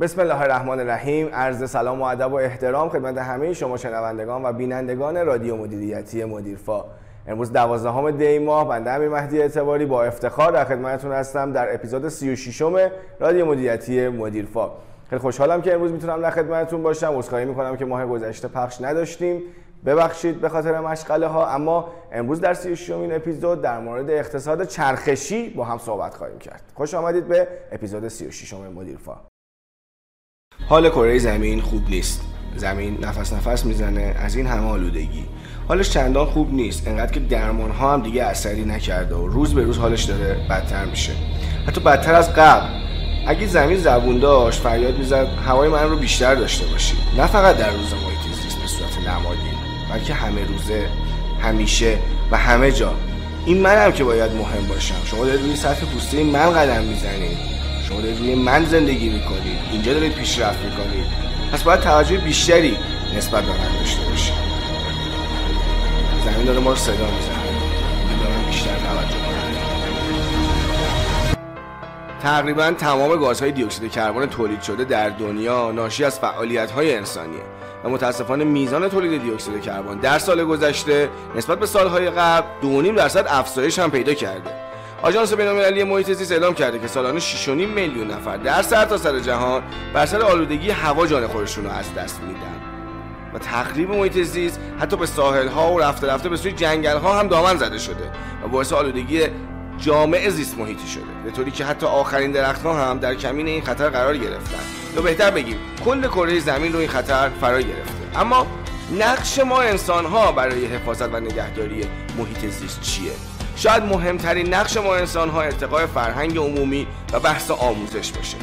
بسم الله الرحمن الرحیم. عرض سلام و ادب و احترام خدمت همه شما شنوندگان و بینندگان رادیو مدیریتی مدیرفا. امروز دوازدهم دی ماه بنده امیر مهدی اعتباری با افتخار در خدمتتون هستم در اپیزود 36 م رادیو مدیریتی مدیرفا. خیلی خوشحالم که امروز می‌تونم در خدمتتون باشم. عذرخواهی می‌کنم که ماه گذشته پخش نداشتیم. ببخشید به خاطر مشغله ها اما امروز در 36 این اپیزود در مورد اقتصاد چرخشی با هم صحبت خواهیم کرد. خوش آمدید به اپیزود 36 مدیرفا. حال کره زمین خوب نیست. زمین نفس نفس می‌زنه از این همه آلودگی. حالش چندان خوب نیست. انقدر که درمان ها هم دیگه اثری نکرده و روز به روز حالش داره بدتر میشه. حتی بدتر از قبل. اگه زمین زبون داشت فریاد می‌زد هوای من رو بیشتر داشته باشید نه فقط در روز محیط زیست به صورت نمادی بلکه همه روزه همیشه و همه جا. این منم که باید مهم باشم. شما دارید روی سطح پوسته من قدم می‌زنید. شما دارید روی من زندگی می‌کنید. اینجا دارید پیشرفت می‌کنید. پس باید توجه بیشتری نسبت به من داشته باشید. زمین داره ما رو صدا می‌زنه. بیشتر توجه تقریبا تمام گازهای دیوکسید کربن تولید شده در دنیا ناشی از فعالیت های انسانیه و متاسفانه میزان تولید دیوکسید کربن در سال گذشته نسبت به سالهای قبل 2.5 درصد افزایش هم پیدا کرده. آژانس بین‌المللی محیط زیست اعلام کرده که سالانه 6.5 میلیون نفر در سرتاسر سر جهان بر سر آلودگی هوا جان خودشون رو از دست میدن. و تخریب محیط زیست حتی به ساحل ها و رفته رفته به سوی جنگل ها هم دامن زده شده و باعث آلودگی جامع زیست محیطی شده. به طوری که حتی آخرین درخت ها هم در کمین این خطر قرار گرفتن. یا بهتر بگیم کل کره زمین رو این خطر فرا گرفته. اما نقش ما انسان ها برای حفاظت و نگهداری محیط زیست چیه؟ شاید مهمترین نقش ما انسان ها ارتقای فرهنگ عمومی و بحث آموزش باشه.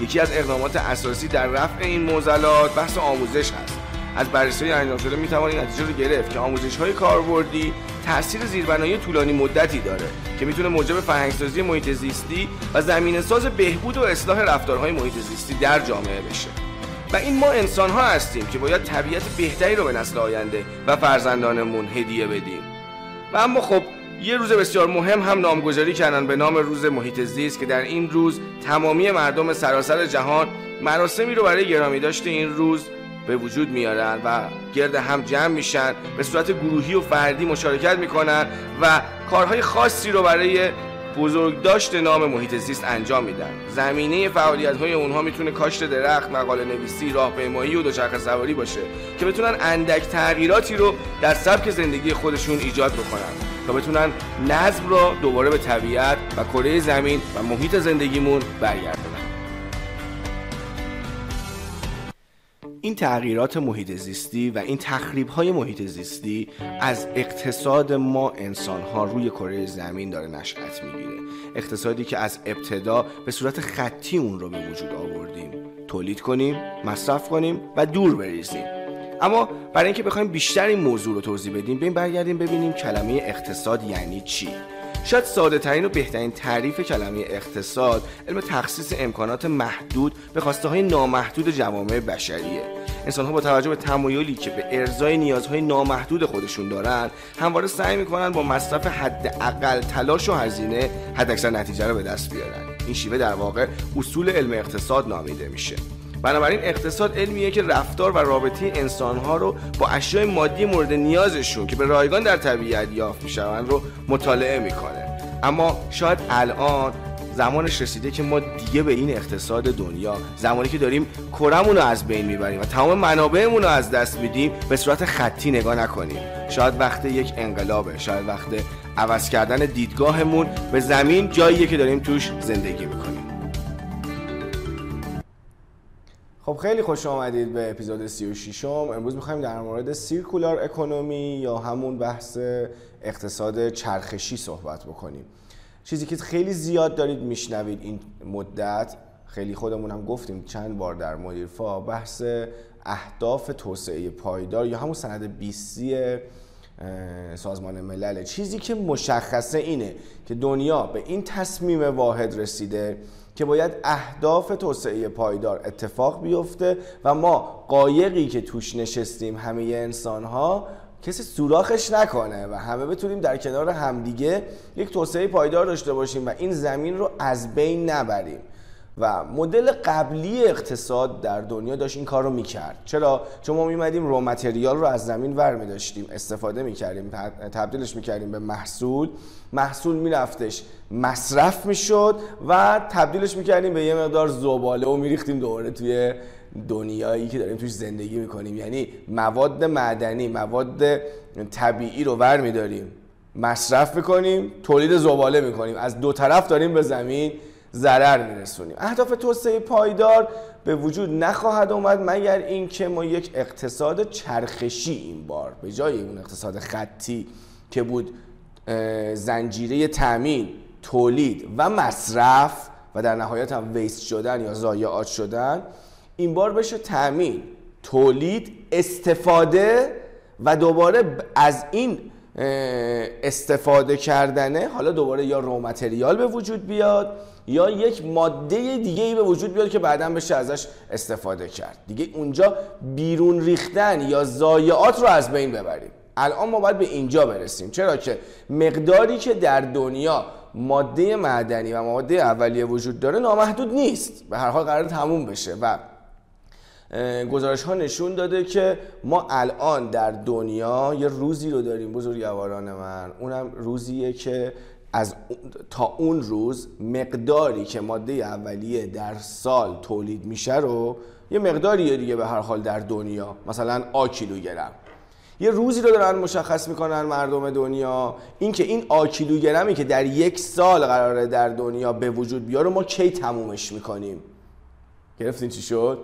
یکی از اقدامات اساسی در رفع این معضلات بحث آموزش هست. از بررسی انجام شده می توانید نتیجه رو گرفت که آموزش های کاربردی تاثیر زیربنایی طولانی مدتی داره که می‌تونه موجب فرهنگسازی محیط زیستی و زمین ساز بهبود و اصلاح رفتارهای محیط زیستی در جامعه بشه. و این ما انسان ها هستیم که باید طبیعت بهتری رو به نسل آینده و فرزندانمون هدیه بدیم. و اما خب یه روز بسیار مهم هم نامگذاری کردن به نام روز محیط زیست که در این روز تمامی مردم سراسر جهان مراسمی رو برای گرامی داشته این روز به وجود میارن و گرد هم جمع میشن به صورت گروهی و فردی مشارکت می‌کنن و کارهای خاصی رو برای بزرگداشت نام محیط زیست انجام میدن. زمینه فعالیت های اونها می‌تونه کاشت درخت مقاله نویسی راهپیمایی و دوچرخه سواری باشه که بتونن اندک تغییراتی رو در سبک زندگی خودشون ایجاد بکنن. تا بتونن نظم را دوباره به طبیعت و کره زمین و محیط زندگیمون برگردونن. این تغییرات محیط زیستی و این تخریب های محیط زیستی از اقتصاد ما انسان ها روی کره زمین داره نشأت می‌گیره. اقتصادی که از ابتدا به صورت خطی اون رو به وجود آوردیم. تولید کنیم مصرف کنیم و دور بریزیم. اما برای اینکه بخوایم بیشتر این موضوع رو توضیح بدیم ببین برگردیم ببینیم کلمه اقتصاد یعنی چی. شاید ساده ترین و بهترین تعریف کلمه اقتصاد علم تخصیص امکانات محدود به خواسته های نامحدود جوامع بشریه. انسان ها با توجه به تمایلی که به ارزای نیازهای نامحدود خودشون دارن همواره سعی می‌کنن با مصرف حداقل تلاش و هزینه حداکثر نتیجه رو به دست بیارن. این شیوه در واقع اصول علم اقتصاد نامیده میشه. بنابراین اقتصاد علمیه که رفتار و رابطه انسانها رو با اشیاء مادی مورد نیازشون که به رایگان در طبیعت یافت می‌شوند رو مطالعه می‌کنه. اما شاید الان زمانش رسیده که ما دیگه به این اقتصاد دنیا زمانی که داریم کرمون رو از بین می‌بریم و تمام منابعمون رو از دست میدیم به صورت خطی نگاه نکنیم. شاید وقت یک انقلابه شاید وقت عوض کردن دیدگاهمون به زمین جاییه که داریم توش زندگی می‌کنیم. خب خیلی خوش آمدید به اپیزود 36 م امروز می‌خوایم در مورد سیرکولار اکونومی یا همون بحث اقتصاد چرخشی صحبت بکنیم. چیزی که خیلی زیاد دارید میشنوید این مدت خیلی خودمون هم گفتیم چند بار در مدیرفا بحث اهداف توسعه پایدار یا همون سند بیسی سازمان ملل. چیزی که مشخصه اینه که دنیا به این تصمیم واحد رسیده که باید اهداف توسعه پایدار اتفاق بیفته و ما قایقی که توش نشستیم همه انسان ها کسی سوراخش نکنه و همه بتونیم در کنار همدیگه یک توسعه پایدار داشته باشیم و این زمین رو از بین نبریم. و مدل قبلی اقتصاد در دنیا داشت این کار رو می‌کرد. چرا؟ چون ما میمدیم رو متریال رو از زمین ور میداشتیم. استفاده می‌کردیم تبدیلش می‌کردیم به محصول. محصول میرفتش مصرف می‌شد و تبدیلش می‌کردیم به یه مقدار زباله و میریختیم دوباره توی دنیایی که داریم توش زندگی می‌کنیم. یعنی مواد معدنی مواد طبیعی رو ور میداریم. مصرف می‌کنیم تولید زباله می‌کنیم. از دو طرف داریم به زمین ضرر میرسونیم. اهداف توسعه پایدار به وجود نخواهد اومد مگر اینکه ما یک اقتصاد چرخشی این بار به جای اون اقتصاد خطی که بود زنجیره تامین تولید و مصرف و در نهایت هم ویست شدن یا ضایعات شدن این بار بشه تامین تولید استفاده و دوباره از این استفاده کردنه حالا دوباره یا رو متریال به وجود بیاد یا یک ماده دیگه ای به وجود بیاد که بعدا بشه ازش استفاده کرد. دیگه اونجا بیرون ریختن یا ضایعات رو از بین ببریم. الان ما باید به اینجا برسیم. چرا که مقداری که در دنیا ماده معدنی و ماده اولیه وجود داره نامحدود نیست. به هر حال قرار تموم بشه و گزارش ها نشون داده که ما الان در دنیا یه روزی رو داریم بزرگواران من. اونم روزیه که از تا اون روز مقداری که ماده اولیه در سال تولید میشه رو یه مقداری دیگه به هر حال در دنیا. مثلا آ کیلوگرم. یه روزی رو دارن مشخص می‌کنن مردم دنیا. اینکه این آ کیلوگرمی که در یک سال قراره در دنیا به وجود بیاره ما کی تمومش می‌کنیم؟ گرفتین چی شد؟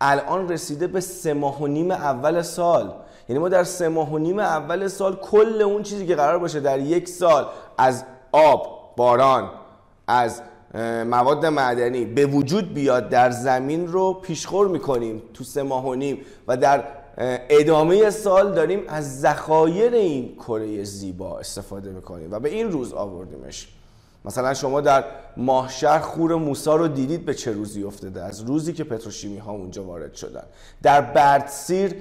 الان رسیده به سه ماه و نیم اول سال. یعنی ما در سه ماه و نیم اول سال کل اون چیزی که قرار باشه در یک سال از آب باران از مواد معدنی به وجود بیاد در زمین رو پیشخور می‌کنیم تو سه ماه و نیم و در ادامه سال داریم از ذخایر این کره زیبا استفاده می‌کنیم و به این روز آوردیمش. مثلا شما در ماهشهر خور موسا رو دیدید به چه روزی افتاده از روزی که پتروشیمی ها اونجا وارد شدن. در بردسیر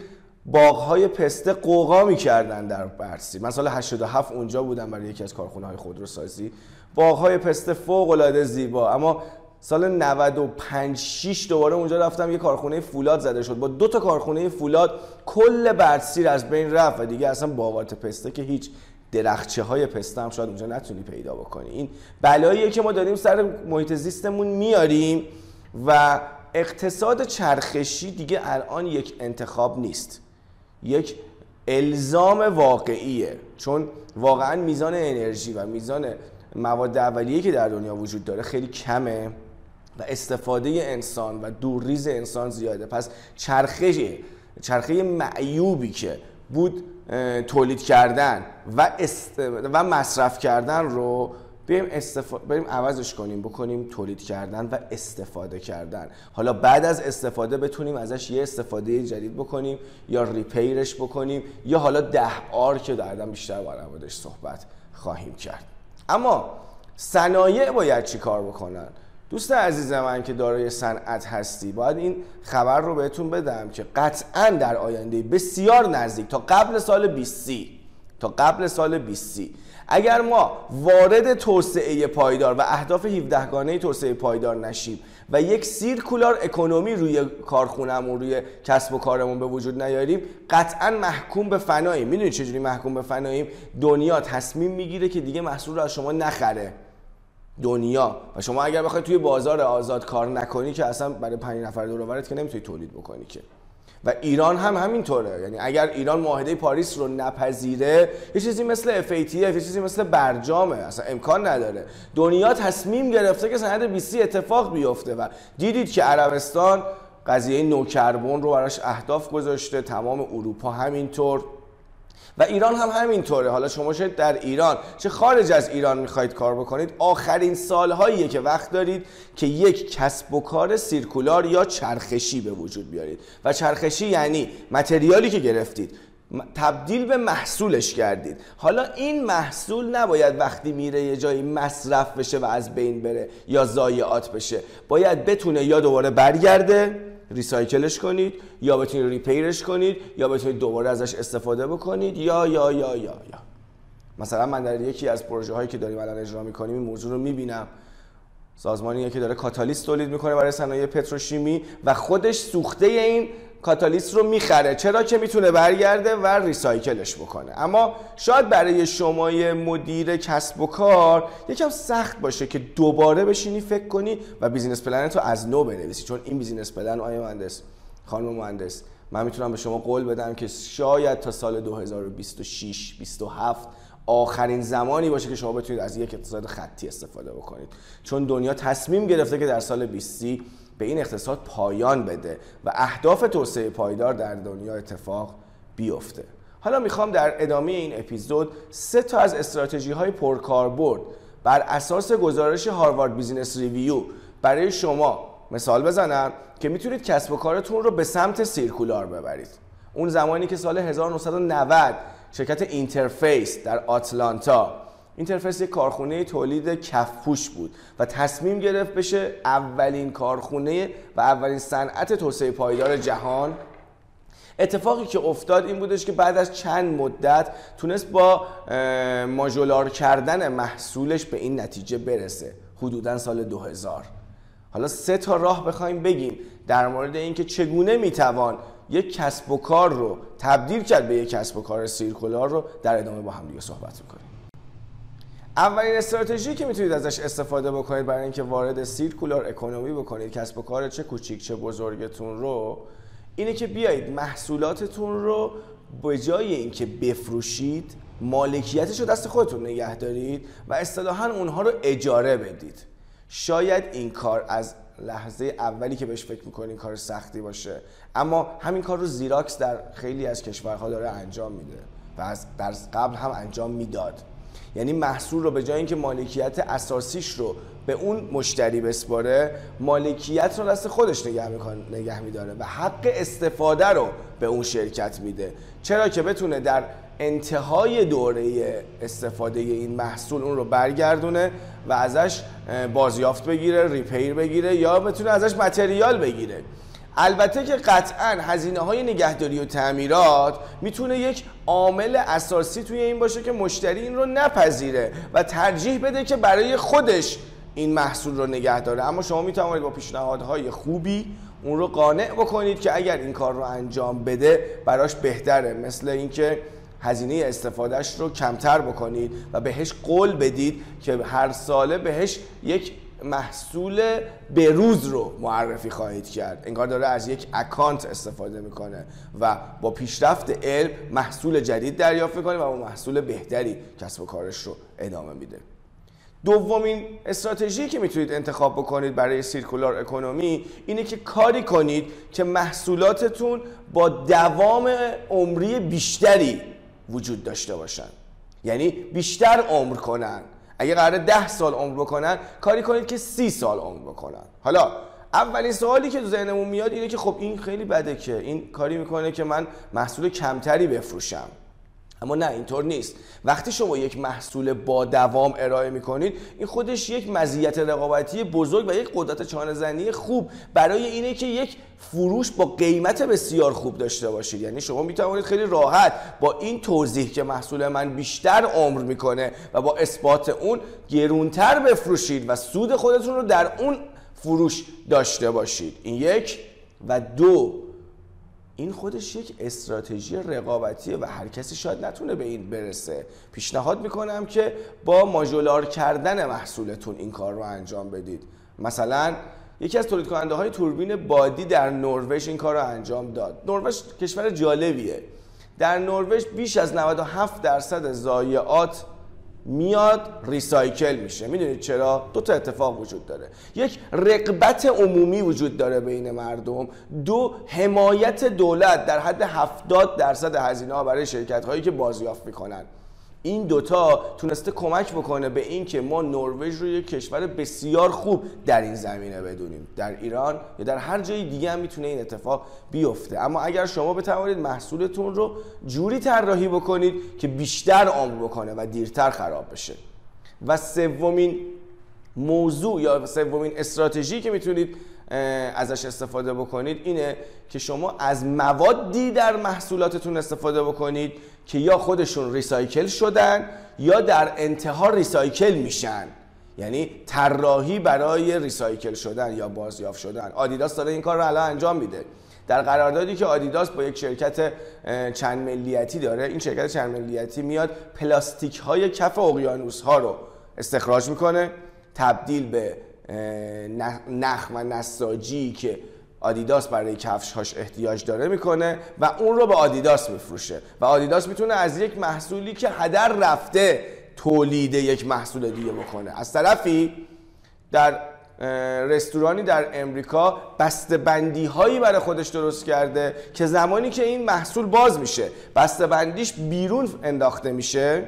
باغهای پسته قوقا می‌کردن در برسی. من سال 87 اونجا بودم برای یکی از کارخونه های خودروسازی. باغهای پسته فوق العاده زیبا. اما سال 95 6 دوباره اونجا رفتم یه کارخونه فولاد زده شد. با دو تا کارخونه فولاد کل برسیر از بین رفت و دیگه اصلا باغات پسته که هیچ درخچه های پسته هم شاید اونجا نتونی پیدا بکنی. این بلاییه که ما داریم سر محیط زیستمون میاریم و اقتصاد چرخشی دیگه الان یک انتخاب نیست. یک الزام واقعیه. چون واقعا میزان انرژی و میزان مواد اولیه که در دنیا وجود داره خیلی کمه و استفاده انسان و دورریز انسان زیاده. پس چرخه چرخه معیوبی که بود تولید کردن و, و مصرف کردن رو بریم, استفا... بریم عوضش کنیم بکنیم تولید کردن و استفاده کردن. حالا بعد از استفاده بتونیم ازش یه استفاده جدید بکنیم یا ریپیرش بکنیم یا حالا ده آر که دردم بیشتر با موردش صحبت خواهیم کرد. اما صنایع باید چی کار بکنن؟ دوست عزیز من که دارای صنعت هستی باید این خبر رو بهتون بدم که قطعا در آینده بسیار نزدیک تا قبل سال 20 تا قبل سال 20 اگر ما وارد توسعه پایدار و اهداف 17 گانه توسعه پایدار نشیم و یک سیرکولار اکونومی روی کارخونمون روی کسب و کارمون به وجود نیاریم قطعا محکوم به فناییم. می‌دونید چجوری محکوم به فناییم؟ دنیا تصمیم می‌گیره که دیگه محصول رو از شما نخره. دنیا. و شما اگر بخواید توی بازار آزاد کار نکنی که اصلا برای پنج نفر دور که نمی‌تونی تولید بکنی که. و ایران هم همینطوره. یعنی اگر ایران معاهده پاریس رو نپذیره یه چیزی مثل FATF یه چیزی مثل برجامه اصلا امکان نداره. دنیا تصمیم گرفته که سند 20 اتفاق بیفته و دیدید که عربستان قضیه نوکربون رو براش اهداف گذاشته تمام اروپا همینطور. و ایران هم همینطوره. حالا شما چه در ایران چه خارج از ایران می‌خواید کار بکنید آخرین سالهاییه که وقت دارید که یک کسب و کار سیرکولار یا چرخشی به وجود بیارید. و چرخشی یعنی متریالی که گرفتید. تبدیل به محصولش کردید. حالا این محصول نباید وقتی میره یه جایی مصرف بشه و از بین بره یا ضایعات بشه. باید بتونه یا دوباره برگرده recycle ش کنید یا بتونید repair ش کنید یا بتونید دوباره ازش استفاده بکنید یا یا یا یا یا. مثلا من در یکی از پروژه هایی که داریم الان اجرا می‌کنیم این موضوع رو می‌بینم. سازمانیه که داره کاتالیست تولید می‌کنه برای صنایع پتروشیمی و خودش سوخته این کاتالیست رو می‌خره. چرا که می‌تونه برگرده و recycle ش بکنه. اما شاید برای شما مدیر کسب و کار یکم سخت باشه که دوباره بشینی فکر کنی و business plan رو از نو بنویسی. چون این business plan آیا مهندس خانم مهندس من می‌تونم به شما قول بدم که شاید تا سال 2026 27 آخرین زمانی باشه که شما بتونید از یک اقتصاد خطی استفاده بکنید. چون دنیا تصمیم گرفته که در سال 2030 به این اقتصاد پایان بده و اهداف توسعه پایدار در دنیا اتفاق بیفته. حالا می‌خوام در ادامه این اپیزود سه تا از استراتژی های پرکاربرد بر اساس گزارش Harvard Business Review برای شما مثال بزنم که می‌تونید کسب و کارتون رو به سمت circular ببرید. اون زمانی که سال 1990 شرکت Interface در آتلانتا Interface یک کارخونه تولید کفپوش بود و تصمیم گرفت بشه اولین کارخونه و اولین صنعت توسعه پایدار جهان. اتفاقی که افتاد این بودش که بعد از چند مدت تونست با ماژولار کردن محصولش به این نتیجه برسه حدودا سال 2000 حالا سه تا راه بخوایم بگیم در مورد اینکه چگونه می‌توان یک کسب و کار رو تبدیل کرد به یک کسب و کار سیرکولار رو. در ادامه با هم دیگه صحبت می‌کنیم. اولین استراتژی که می‌تونید ازش استفاده بکنید برای اینکه وارد سیرکولار اکونومی بکنید کسب و کار چه کوچیک چه بزرگتون رو اینه که بیایید محصولاتتون رو به جای اینکه بفروشید مالکیتش رو دست خودتون نگه دارید و اصطلاحا اونها رو اجاره بدید. شاید این کار از لحظه اولی که بهش فکر می‌کنین کار سختی باشه اما همین کار رو زیراکس در خیلی از کشورها داره انجام میده و از در قبل هم انجام می‌داد. یعنی محصول رو به جای اینکه مالکیت اساسیش رو به اون مشتری بسپاره مالکیت رو دست خودش نگه, نگه میداره و حق استفاده رو به اون شرکت میده. چرا که بتونه در انتهای دوره استفاده این محصول اون رو برگردونه و ازش بازیافت بگیره ریپیر بگیره یا بتونه ازش متریال بگیره. البته که قطعا هزینه های نگهداری و تعمیرات می‌تونه یک عامل اساسی توی این باشه که مشتری این رو نپذیره و ترجیح بده که برای خودش این محصول رو نگه داره. اما شما می‌توانید با پیشنهادهای خوبی اون رو قانع بکنید که اگر این کار رو انجام بده براش بهتره. مثل اینکه هزینه استفادهش رو کمتر بکنید و بهش قول بدید که هر ساله بهش یک محصول بروز رو معرفی خواهید کرد. انگار داره از یک اکانت استفاده می‌کنه و با پیشرفت علم محصول جدید دریافت می‌کنه و با محصول بهتری کسب و کارش رو ادامه میده. دومین استراتژی که می‌تونید انتخاب بکنید برای سیرکولار اکونومی اینه که کاری کنید که محصولاتتون با دوام عمری بیشتری وجود داشته باشن. یعنی بیشتر عمر کنن. اگه قرار ده سال عمر بکنن کاری کنید که سی سال عمر بکنن. حالا اولین سوالی که تو ذهنمون میاد اینه که خب این خیلی بده که این کاری می‌کنه که من محصول کمتری بفروشم. اما نه اینطور نیست. وقتی شما یک محصول با دوام ارائه می‌کنید این خودش یک مزیت رقابتی بزرگ و یک قدرت چانه زنی خوب. برای اینه که یک فروش با قیمت بسیار خوب داشته باشید. یعنی شما می‌توانید خیلی راحت با این توضیح که محصول من بیشتر عمر می‌کنه و با اثبات اون گرونتر بفروشید و سود خودتون رو در اون فروش داشته باشید. این یک و دو این خودش یک استراتژی رقابتیه و هر کسی شاید نتونه به این برسه. پیشنهاد می‌کنم که با ماژولار کردن محصولتون این کار رو انجام بدید. مثلا یکی از تولید کننده های توربین بادی در نروژ این کار رو انجام داد. نروژ کشور جالبیه. در نروژ بیش از 97 درصد ضایعات میاد ریسایکل میشه. می‌دونید چرا؟ دو تا اتفاق وجود داره. یک رقبت عمومی وجود داره بین مردم. دو حمایت دولت در حد 70 درصد هزینه ها برای شرکت هایی که بازیافت می‌کنن. این دوتا تونسته کمک بکنه به اینکه ما نروژ رو یک کشور بسیار خوب در این زمینه بدونیم. در ایران یا در هر جای دیگه هم می‌تونه این اتفاق بیفته. اما اگر شما بتوانید محصولتون رو جوری طراحی بکنید که بیشتر عمر بکنه و دیرتر خراب بشه. و سومین موضوع یا سومین استراتژی که می‌تونید ازش استفاده بکنید اینه که شما از موادی در محصولاتتون استفاده بکنید که یا خودشون ریسایکل شدن یا در انتها ریسایکل میشن. یعنی طراحی برای ریسایکل شدن یا بازیافت شدن. آدیداس داره این کار رو الان انجام میده. در قراردادی که آدیداس با یک شرکت چند ملیتی داره این شرکت چند ملیتی میاد پلاستیک های کف اقیانوس ها رو استخراج می‌کنه. تبدیل به نخ و نساجی که آدیداس برای کفش هاش احتیاج داره می‌کنه و اون رو به آدیداس میفروشه. و آدیداس می‌تونه از یک محصولی که هدر رفته تولید یک محصول دیگه بکنه. از طرفی در رستورانی در امریکا بندی هایی برای خودش درست کرده که زمانی که این محصول باز میشه بندیش بیرون انداخته میشه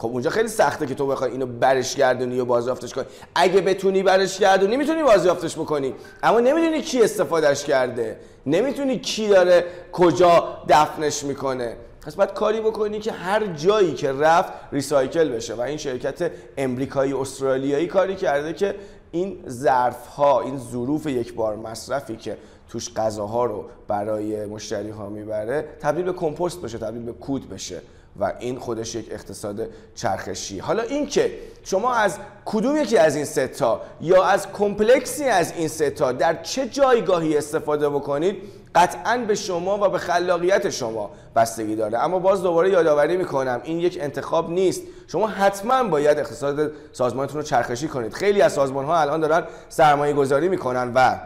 خب اونجا خیلی سخته که تو بخوای اینو برش گردونی و بازیافتش کنی. اگه بتونی برش گردونی می‌تونی بازیافتش بکنی. اما نمی‌دونی کی استفادهش کرده. نمی‌تونی کی داره کجا دفنش می‌کنه. پس باید کاری بکنی که هر جایی که رفت ریسایکل بشه. و این شرکت امریکایی استرالیایی کاری کرده که این ظرف ها این ظروف یک بار مصرفی که توش غذاها رو برای مشتری ها می‌بره تبدیل به کمپوست بشه تبدیل به کود بشه. و این خودش یک اقتصاد چرخشی. حالا این که شما از کدوم یکی از این ستا یا از کمپلکسی از این ستا در چه جایگاهی استفاده بکنید قطعا به شما و به خلاقیت شما بستگی داره. اما باز دوباره یادآوری می‌کنم این یک انتخاب نیست. شما حتما باید اقتصاد سازمانتون رو چرخشی کنید. خیلی از سازمان ها الان دارن سرمایه گذاری می‌کنن و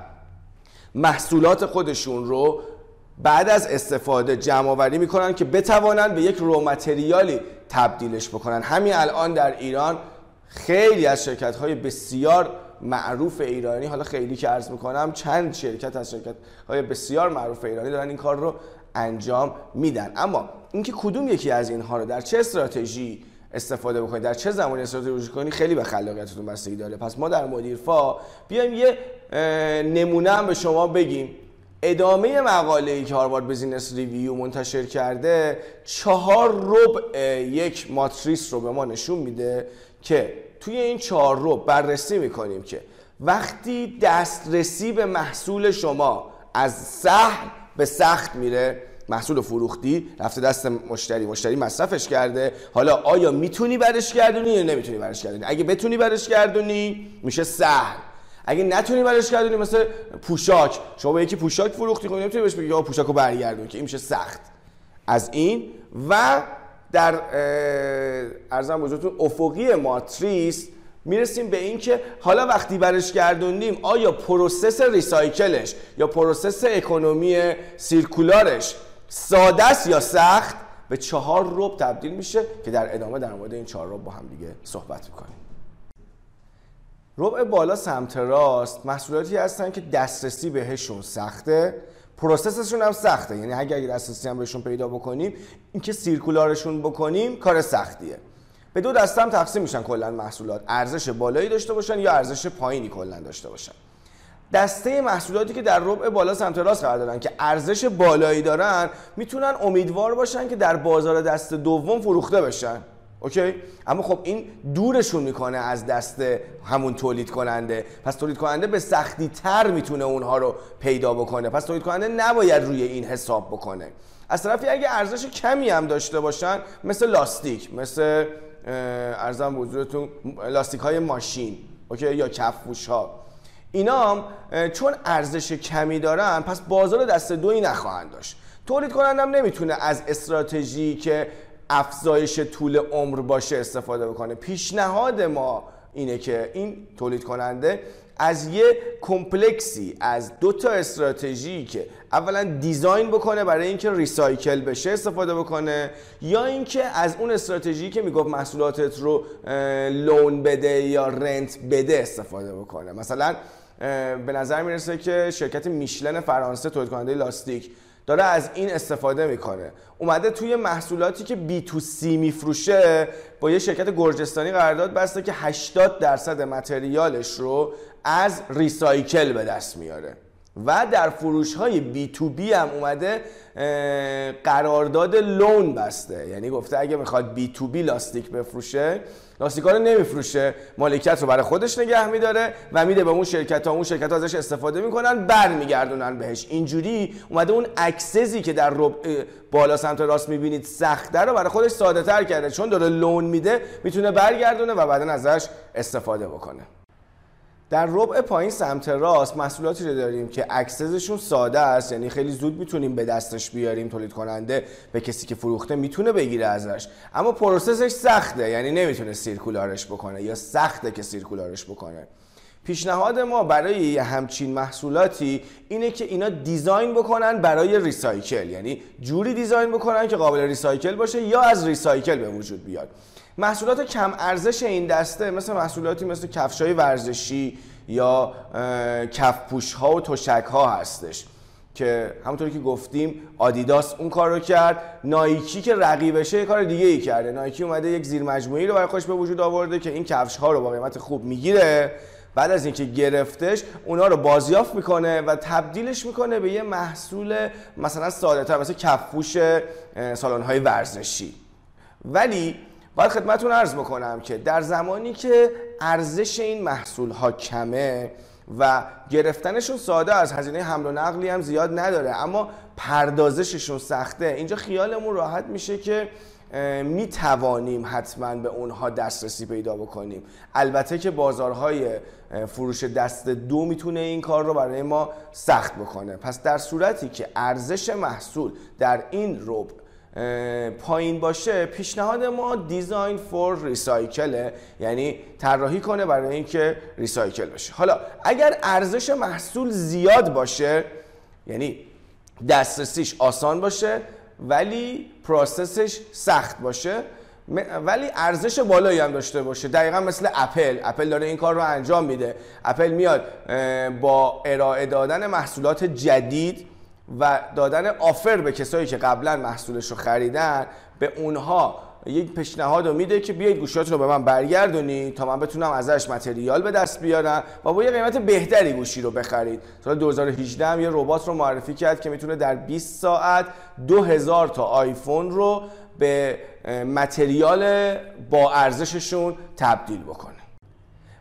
محصولات خودشون رو بعد از استفاده جمع آوری می‌کنن که بتوانند به یک رو متریالی تبدیلش بکنن. همین الان در ایران خیلی از شرکت های بسیار معروف ایرانی حالا خیلی که عرض می‌کنم چند شرکت از شرکت های بسیار معروف ایرانی دارن این کار رو انجام میدن. اما اینکه کدوم یکی از اینها رو در چه استراتژی استفاده بکنید در چه زمانی استفاده کنید خیلی به خلاقیتتون بستگی داره. پس ما در مدیرفا بیایم یه نمونه هم به شما بگیم. ادامه مقاله ای که هاروارد بزینس ریویو منتشر کرده چهار ربع یک ماتریس رو به ما نشون میده که توی این چهار ربع بررسی می‌کنیم که وقتی دسترسی به محصول شما از سهل به سخت میره محصول فروختی رفته دست مشتری مشتری مصرفش کرده حالا آیا می‌تونی برش گردونی یا نمی‌تونی برش گردونی؟ اگه بتونی برش گردونی میشه سهل اگه نتونی برش گردونی مثل پوشاک. شما به یکی پوشاک فروختی خب نمی‌تونی بهش بگی آقا پوشاکو برگردون که این میشه سخت. از این و عرضم به حضورتون افقی ماتریس می‌رسیم به این که حالا وقتی برش گردوندیم آیا process recycle ش یا process economy circular ش ساده است یا سخت؟ به چهار ربع تبدیل میشه که در ادامه در مورد این چهار ربع با هم دیگه صحبت می‌کنیم. ربع بالا سمت راست محصولاتی هستن که دسترسی بهشون سخته پروسسشون هم سخته. یعنی اگر دسترسی هم بهشون پیدا بکنیم اینکه سیرکولارشون بکنیم کار سختیه. به دو دسته هم تقسیم میشن کلا محصولات. ارزش بالایی داشته باشن یا ارزش پایینی کلا داشته باشن. دسته محصولاتی که در ربع بالا سمت راست قرار دارن که ارزش بالایی دارن می‌تونن امیدوار باشن که در بازار دست دوم فروخته بشن. okay؟ اما خب این دورشون می‌کنه از دست همون تولید کننده پس تولید کننده به سختی تر می‌تونه اونها رو پیدا بکنه. پس تولید کننده نباید روی این حساب بکنه. از طرفی اگه ارزش کمی هم داشته باشن مثل لاستیک مثل عرضم به حضورتون لاستیک های ماشین okay؟ یا کفپوش ها اینا چون ارزش کمی دارن پس بازار دست دومی نخواهند داشت. تولید کنندم نمی‌تونه از استراتژی که افزایش طول عمر باشه استفاده بکنه. پیشنهاد ما اینه که این تولید کننده از یه کمپلکسی از دو تا استراتژی که اولا دیزاین بکنه برای اینکه ریسایکل بشه استفاده بکنه یا اینکه از اون استراتژی که می‌گفت محصولاتت رو لون بده یا رنت بده استفاده بکنه. مثلا به نظر می‌رسه که شرکت میشلن فرانسه تولید کننده لاستیک. داره از این استفاده می‌کنه. اومده توی محصولاتی که بی تو سی میفروشه با یه شرکت گرجستانی قرارداد بسته که 80 درصد متریالش رو از ریسایکل به دست میاره. و در فروش های بی تو بی هم اومده قرارداد لون بسته. یعنی گفته اگه می‌خواد بی تو بی لاستیک بفروشه لاستیکا رو نمیفروشه. مالکیت رو برای خودش نگه میداره و میده به اون شرکت ها اون شرکت ها ازش استفاده می‌کنن برمیگردونن بهش. اینجوری اومده اون اکسزی که در بالا سمت راست می‌بینید سخته رو برای خودش ساده تر کرده. چون داره لون میده می‌تونه برگردونه و بعدا ازش استفاده بکنه. در ربع پایین سمت راست محصولاتی رو داریم که اکسسشون ساده است یعنی خیلی زود می‌تونیم به دستش بیاریم تولید کننده به کسی که فروخته می‌تونه بگیره ازش. اما process ش سخته یعنی نمی‌تونه circular ش بکنه یا سخته که circular ش بکنه. پیشنهاد ما برای همچین محصولاتی اینه که اینا design بکنن برای recycle یعنی جوری design بکنن که قابل recycle باشه یا از recycle به وجود بیاد. محصولات کم ارزش این دسته مثل محصولاتی مثل کفشای ورزشی یا کفپوش ها و تشک ها هستش که همونطوری که گفتیم آدیداس اون کار رو کرد نایکی که رقیبشه یه کار دیگه ای کرده. نایکی اومده یک زیر مجموعی رو برای خودش به وجود آورده که این کفش ها رو با قیمت خوب می‌گیره. بعد از اینکه گرفتش اونا رو بازیافت می‌کنه و تبدیلش می‌کنه به یه محصول مثلا ساده تر مثل کفپوش سالن های ورزشی. ولی باید خدمتون عرض بکنم که در زمانی که ارزش این محصول ها کمه و گرفتنشون ساده از هزینه حمل و نقلی هم زیاد نداره اما پردازششون سخته. اینجا خیالمون راحت میشه که می توانیم حتما به اونها دسترسی پیدا بکنیم. البته که بازارهای فروش دست دو می‌تونه این کار رو برای ما سخت بکنه. پس در صورتی که ارزش محصول در این ربع پایین باشه پیشنهاد ما دیزاین فور ریسایکله یعنی طراحی کنه برای اینکه recycle بشه. حالا اگر ارزش محصول زیاد باشه یعنی دسترسیش آسان باشه ولی process ش سخت باشه ولی ارزش بالایی هم داشته باشه. دقیقا مثل اپل. اپل داره این کار رو انجام میده. اپل میاد با ارائه دادن محصولات جدید و دادن offer به کسایی که قبلا محصولش رو خریدن به اونها یک پیشنهاد رو میده که بیایید گوشیاتون رو به من برگردونید تا من بتونم ازش متریال به دست بیارم و با یه قیمت بهتری گوشی رو بخرید. سال 2018 هم یه ربات رو معرفی کرد که می‌تونه در 20 ساعت 2000 تا آیفون رو به متریال با ارزششون تبدیل بکنه.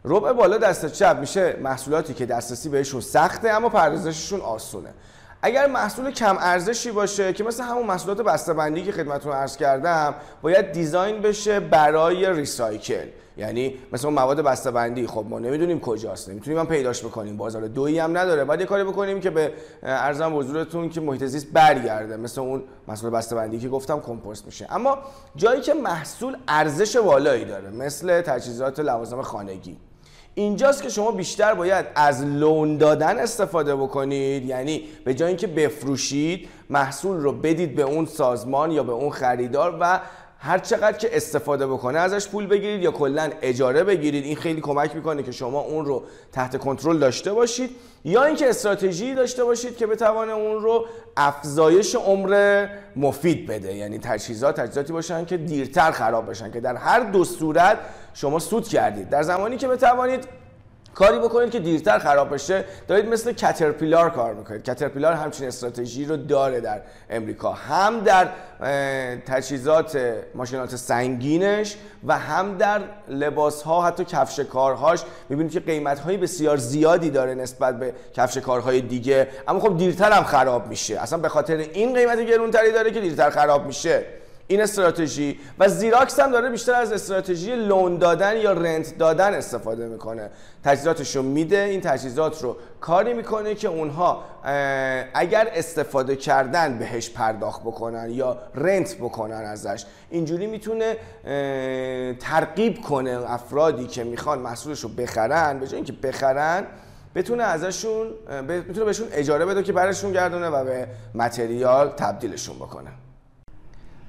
ربع بالا دست چپ میشه محصولاتی که دسترسی بهشون سخته اما پردازششون آسونه. اگر محصول کم ارزشی باشه که مثل همون محصولات بسته‌بندی که خدمتتون عرض کردم باید دیزاین بشه برای ریسایکل. یعنی مثل اون مواد بسته‌بندی. خب ما نمی‌دونیم کجاست نمی‌تونیم هم پیداش بکنیم. بازار دویی هم نداره. باید یه کاری بکنیم که به ارزم حضورتون که محیط زیست برگرده. مثل اون محصول بسته‌بندی که گفتم کمپوست میشه. اما جایی که محصول ارزش بالایی داره مثل تجهیزات لوازم خانگی. اینجاست که شما بیشتر باید از لون دادن استفاده بکنید. یعنی به جای اینکه بفروشید محصول رو بدید به اون سازمان یا به اون خریدار و هر چقدر که استفاده بکنه ازش پول بگیرید یا کلا اجاره بگیرید این خیلی کمک می‌کنه که شما اون رو تحت کنترل داشته باشید. یا اینکه استراتژی داشته باشید که بتوانه اون رو افزایش عمر مفید بده. یعنی تجهیزات تجهیزاتی باشن که دیرتر خراب بشن که در هر دو صورت شما سود کردید. در زمانی که بتوانید کاری بکنید که دیرتر خراب بشه. دارید مثل کترپیلار کار می‌کنید. کترپیلار همچین استراتژی رو داره در امریکا. هم در تجهیزات ماشینات سنگینش و هم در لباس ها حتی کفش کارهاش. می‌بینید که قیمت های بسیار زیادی داره نسبت به کفش کارهای دیگه. اما خب دیرتر هم خراب میشه. اصلا به خاطر این قیمت گرونتری داره که دیرتر خراب میشه. این استراتژی و زیراکس هم داره بیشتر از استراتژی لون دادن یا رنت دادن استفاده می‌کنه. تجهیزاتش رو میده این تجهیزات رو کاری می‌کنه که اونها اگر استفاده کردن بهش پرداخت بکنن یا رنت بکنن ازش اینجوری می‌تونه ترغیب کنه افرادی که می‌خوان محصولش رو بخرن. به جای اینکه بخرن بتونه ازشون بتونه بهشون اجاره بده که برشون گردونه و به متریال تبدیلشون بکنه.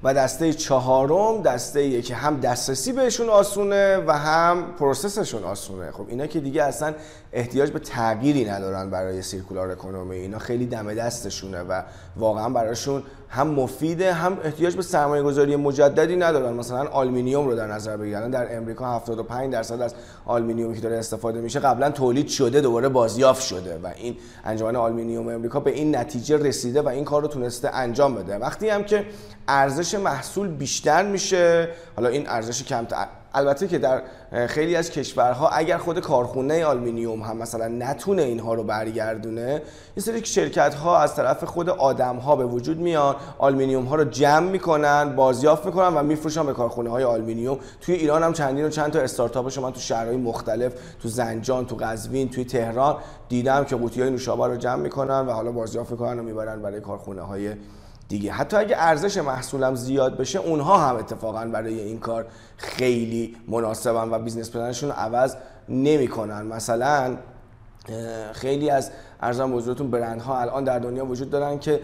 و دسته چهارم دسته که هم دسترسی بهشون آسونه و هم پروسسشون آسونه. خب اینا که دیگه اصلا احتیاج به تغییری ندارن برای circular economy. اینا خیلی دم دستشونه و واقعا براشون هم مفیده هم احتیاج به سرمایه گذاری مجددی ندارن. مثلا آلومینیوم رو در نظر بگیرن. در امریکا 75 درصد از آلومینیومی که داره استفاده میشه قبلا تولید شده دوباره بازیافت شده و این انجمن آلومینیوم امریکا به این نتیجه رسیده و این کار رو تونسته انجام بده. وقتی هم که ارزش محصول بیشتر میشه حالا این ارزش کمتر البته که در خیلی از کشورها اگر خود کارخونه آلومینیوم هم مثلا نتونه اینها رو برگردونه این سری شرکت ها از طرف خود آدم ها به وجود میان آلومینیوم ها رو جمع می‌کنن بازیافت می‌کنن و میفروشن به کارخونه های آلومینیوم. توی ایران هم چندین و چند تا استارتاپ شما تو شهرهای مختلف تو زنجان تو قزوین توی تهران دیدم که قوطی های نوشابه رو جمع می‌کنن و حالا بازیافت می‌کنن و می‌برن برای کارخونه های دیگه. حتی اگه ارزش محصولم زیاد بشه اونها هم اتفاقا برای این کار خیلی مناسبن و business plan شون عوض نمی‌کنن. مثلا خیلی از عرضم حضورتون برندها الان در دنیا وجود دارن که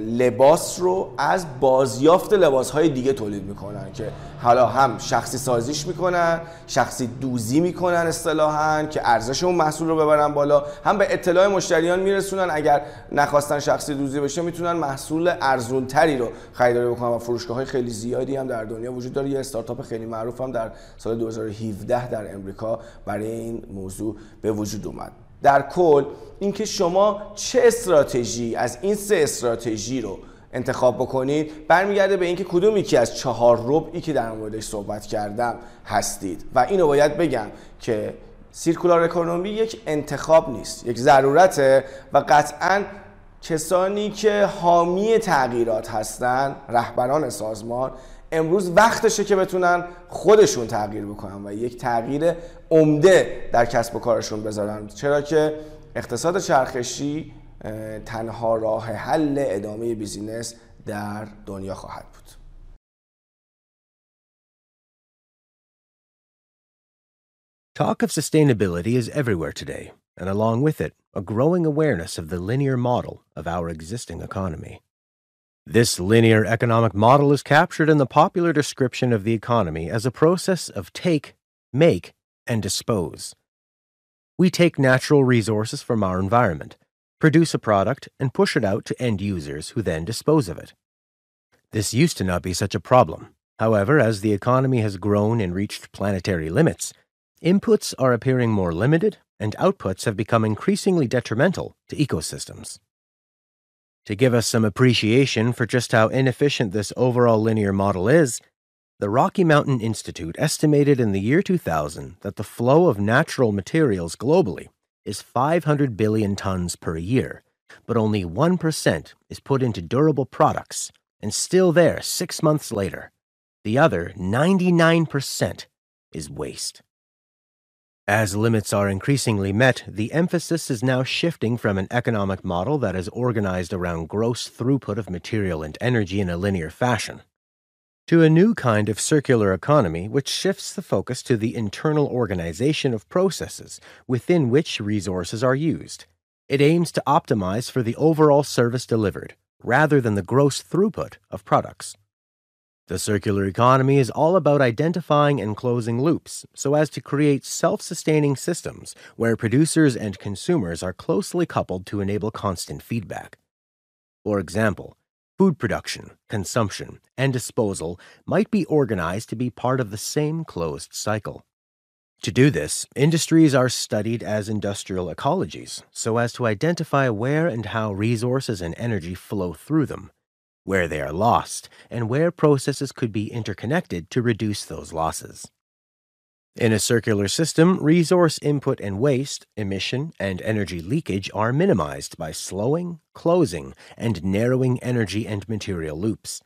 لباس رو از بازیافت لباس های دیگه تولید می‌کنن که حالا هم شخصی سازیش می‌کنن شخصی دوزی می‌کنن اصطلاحا که ارزش اون محصول رو ببرن بالا. هم به اطلاع مشتریان میرسونن اگر نخواستن شخصی دوزی بشه می‌تونن محصول ارزون تری رو خریداری بکنن و فروشگاه های خیلی زیادی هم در دنیا وجود داره. یه استارتاپ خیلی معروف هم در سال 2017 در امریکا برای این موضوع به وجود اومد. در کل اینکه شما چه استراتژی از این سه استراتژی رو انتخاب بکنید برمیگرده به اینکه کدوم یکی از چهار ربعی که در موردش صحبت کردم هستید. و اینو باید بگم که سیرکولار اکونومی یک انتخاب نیست یک ضرورته و قطعا کسانی که حامی تغییرات هستند رهبران سازمان امروز وقتشه که بتونن خودشون تغییر بکنن و یک تغییر عمده در کسب و کارشون بذارن چرا که اقتصاد چرخشی تنها راه حل ادامه بیزینس در دنیا خواهد بود Talk of sustainability is everywhere today, and along with it, a growing awareness of the linear model of our existing economy. This linear economic model is captured in the popular description of the economy as a process of take, make, and dispose. We take natural resources from our environment, produce a product, and push it out to end users who then dispose of it. This used to not be such a problem. However, as the economy has grown and reached planetary limits, inputs are appearing more limited and outputs have become increasingly detrimental to ecosystems. To give us some appreciation for just how inefficient this overall linear model is, the Rocky Mountain Institute estimated in the year 2000 that the flow of natural materials globally is 500 billion tons per year, but only 1% is put into durable products, and still there six months later. The other 99% is waste. As limits are increasingly met, the emphasis is now shifting from an economic model that is organized around gross throughput of material and energy in a linear fashion to a new kind of circular economy which shifts the focus to the internal organization of processes within which resources are used. It aims to optimize for the overall service delivered rather than the gross throughput of products. The circular economy is all about identifying and closing loops so as to create self sustaining systems where producers and consumers are closely coupled to enable constant feedback. For example, food production, consumption, and disposal might be organized to be part of the same closed cycle. To do this, industries are studied as industrial ecologies so as to identify where and how resources and energy flow through them where they are lost, and where processes could be interconnected to reduce those losses. In a circular system, resource input and waste, emission, and energy leakage are minimized by slowing, closing, and narrowing energy and material loops.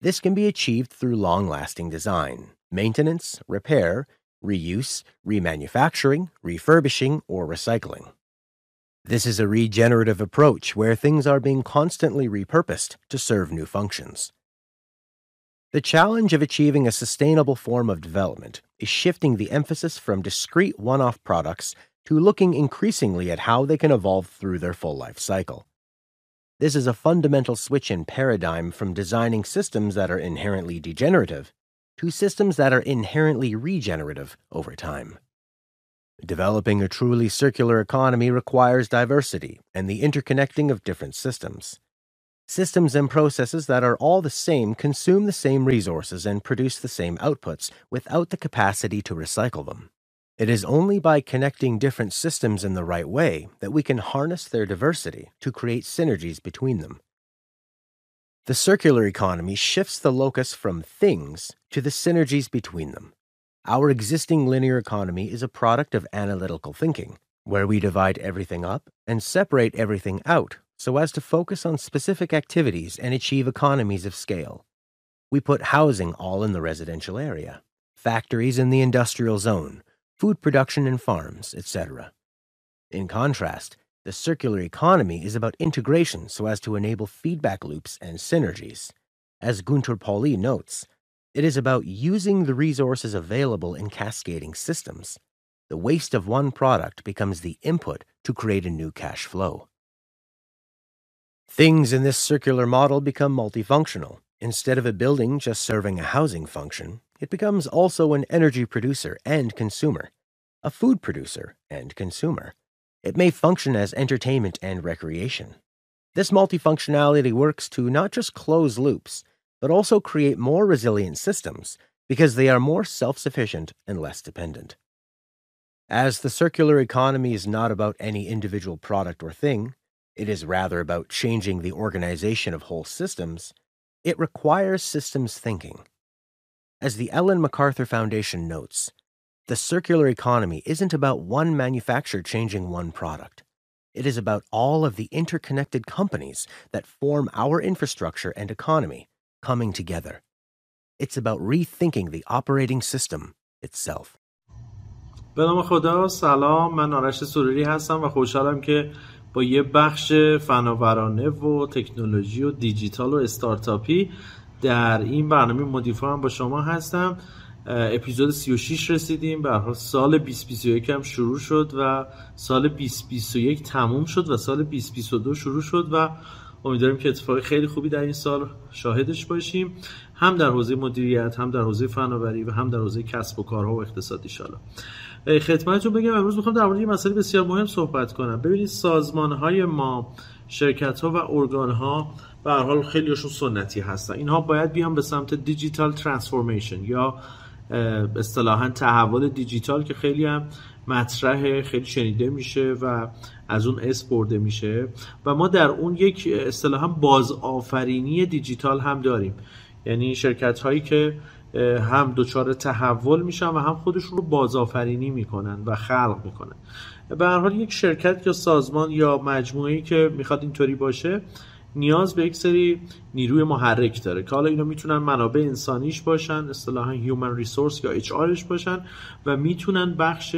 This can be achieved through long lasting design, maintenance, repair, reuse, remanufacturing, refurbishing, or recycling. This is a regenerative approach where things are being constantly repurposed to serve new functions. The challenge of achieving a sustainable form of development is shifting the emphasis from discrete one off products to looking increasingly at how they can evolve through their full life cycle. This is a fundamental switch in paradigm from designing systems that are inherently degenerative to systems that are inherently regenerative over time. Developing a truly circular economy requires diversity and the interconnecting of different systems. Systems and processes that are all the same consume the same resources and produce the same outputs without the capacity to recycle them. It is only by connecting different systems in the right way that we can harness their diversity to create synergies between them. The circular economy shifts the locus from things to the synergies between them. Our existing linear economy is a product of analytical thinking, where we divide everything up and separate everything out so as to focus on specific activities and achieve economies of scale. We put housing all in the residential area, factories in the industrial zone, food production in farms, etc. In contrast, the circular economy is about integration so as to enable feedback loops and synergies. As Gunter Pauli notes, it is about using the resources available in cascading systems. The waste of one product becomes the input to create a new cash flow. Things in this circular model become multifunctional. Instead of a building just serving a housing function, it becomes also an energy producer and consumer, a food producer and consumer. It may function as entertainment and recreation. This multifunctionality works to not just close loops, but also create more resilient systems because they are more self sufficient and less dependent. As the circular economy is not about any individual product or thing, it is rather about changing the organization of whole systems, it requires systems thinking. As the Ellen MacArthur Foundation notes, the circular economy isn't about one manufacturer changing one product. It is about all of the interconnected companies that form our infrastructure and economy coming together. It's about rethinking the operating system itself. به نام خدا سلام من آرش سروری هستم و خوشحالم که با یه بخش فناورانه و تکنولوژی و دیجیتال و استارتاپی در این برنامه مدیفا هم با شما هستم اپیزود 36 رسیدیم به سال 2021 هم شروع شد و سال 2021 تموم شد و سال 2022 شروع شد و امیدواریم که اتفاق خیلی خوبی در این سال شاهدش باشیم. هم در حوزه مدیریت هم در حوزه فناوری و هم در حوزه کسب و کارها و اقتصادی شالا خدمتتون بگم امروز می‌خوام در مورد یه مسئله بسیار مهم صحبت کنم. ببینید سازمان های ما شرکت ها و ارگان ها به هر حال خیلیشون سنتی هستن. اینها باید بیان به سمت digital transformation یا اصطلاحا تحول دیجیتال که خیلی هم مطرح خیلی شنیده میشه و از اون اسم برده میشه و ما در اون یک اصطلاحا بازآفرینی دیجیتال هم داریم. یعنی شرکت هایی که هم دچار تحول میشن و هم خودشون رو بازآفرینی می‌کنن و خلق می‌کنن. به هر حال یک شرکت یا سازمان یا مجموعه‌ای که می‌خواد اینطوری باشه نیاز به یک سری نیروی محرک داره که حالا اینا می‌تونن منابع انسانیش باشن اصطلاحا human resource یا HR ش باشن و می‌تونن بخش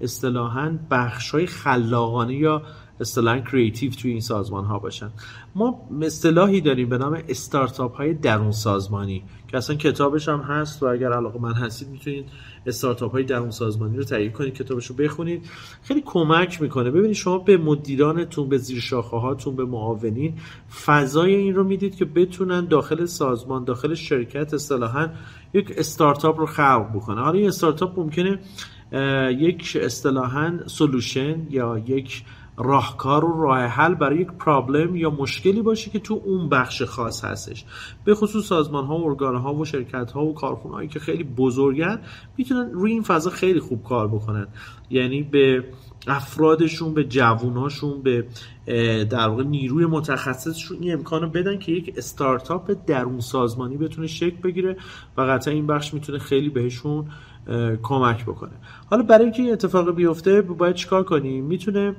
اصطلاحا بخش های خلاقانه یا اصطلاحا creative توی این سازمان ها باشن. ما اصطلاحی داریم به نام استارتاپ های درون سازمانی. که اصلا کتابش هم هست و اگر علاقه‌مند هستید می‌تونید استارتاپ های درون سازمانی رو تهیه کنید کتابش رو بخونید. خیلی کمک می‌کنه. ببینید شما به مدیرانتون به زیر شاخه هاتون به معاونین فضای این رو می‌دید که بتونن داخل سازمان داخل شرکت اصطلاحا یک استارتاپ رو خلق بکنه حالا این استارتاپ ممکنه یک اصطلاحا سولوشن یا یک راهکار و راه حل برای یک پرابلم یا مشکلی باشه که تو اون بخش خاص هستش. به خصوص سازمان ها و ارگان ها و شرکت ها و کارخونه هایی که خیلی بزرگن می‌تونن روی این فضا خیلی خوب کار بکنن. یعنی به افرادشون به جووناشون به در واقع نیروی متخصصشون این امکانو بدن که یک استارتاپ درون سازمانی بتونه شکل بگیره و قطعا این بخش می‌تونه خیلی بهشون کمک بکنه. حالا برای اینکه این اتفاق بیفته باید چیکار کنیم؟ می‌تونه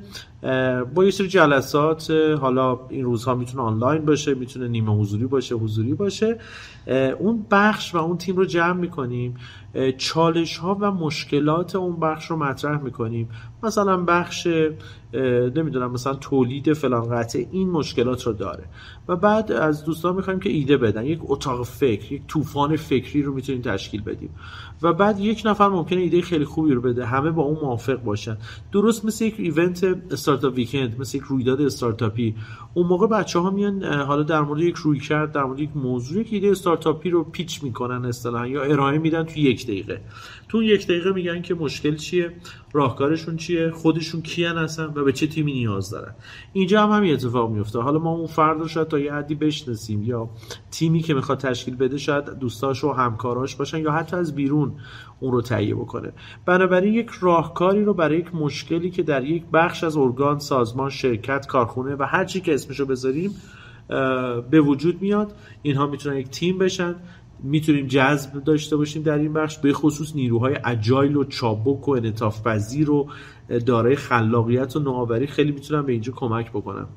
با یه سری جلسات حالا این روزها می‌تونه آنلاین باشه می‌تونه نیمه حضوری باشه حضوری باشه اون بخش و اون تیم رو جمع می‌کنیم. چالش ها و مشکلات اون بخش رو مطرح می‌کنیم. مثلا بخش نمی‌دونم مثلا تولید فلان قطعه این مشکلات رو داره. و بعد از دوستان می‌خوایم که ایده بدن. یک اتاق فکر یک طوفان فکری رو می‌تونیم تشکیل بدیم. و بعد یک نفر ممکنه ایده خیلی خوبی رو بده. همه با اون موافق باشن. درست مثل یک ایونت استارتاپ ویکند مثل یک رویداد استارتاپی. اون موقع بچه ها میان حالا در مورد یک روی کرد در مورد یک موضوعی که ایده استارتاپی رو پیچ می‌کنن اصطلاحا یا ارائه میدن تو یک دقیقه. تو یک دقیقه میگن که مشکل چیه؟ راهکارشون چیه؟ خودشون کیان هستن و به چه تیمی نیاز دارن. اینجا هم همین اتفاق میفته. حالا ما اون فرد رو شاید تا یه حدی بشناسیم یا تیمی که می‌خواد تشکیل بده شاید دوستاش و همکاراش باشن یا حتی از بیرون اون رو تهیه بکنه. بنابراین یک راهکاری رو برای یک مشکلی که در یک بخش از ارگان سازمان شرکت کارخونه و هر چی که اسمشو بذاریم به وجود میاد. اینها می‌تونن یک تیم بشن می‌تونیم جذب داشته باشیم در این بخش به خصوص نیروهای اجایل و چابک و انعطاف پذیر و دارای خلاقیت و نوآوری خیلی می‌تونن به اینجا کمک بکنم.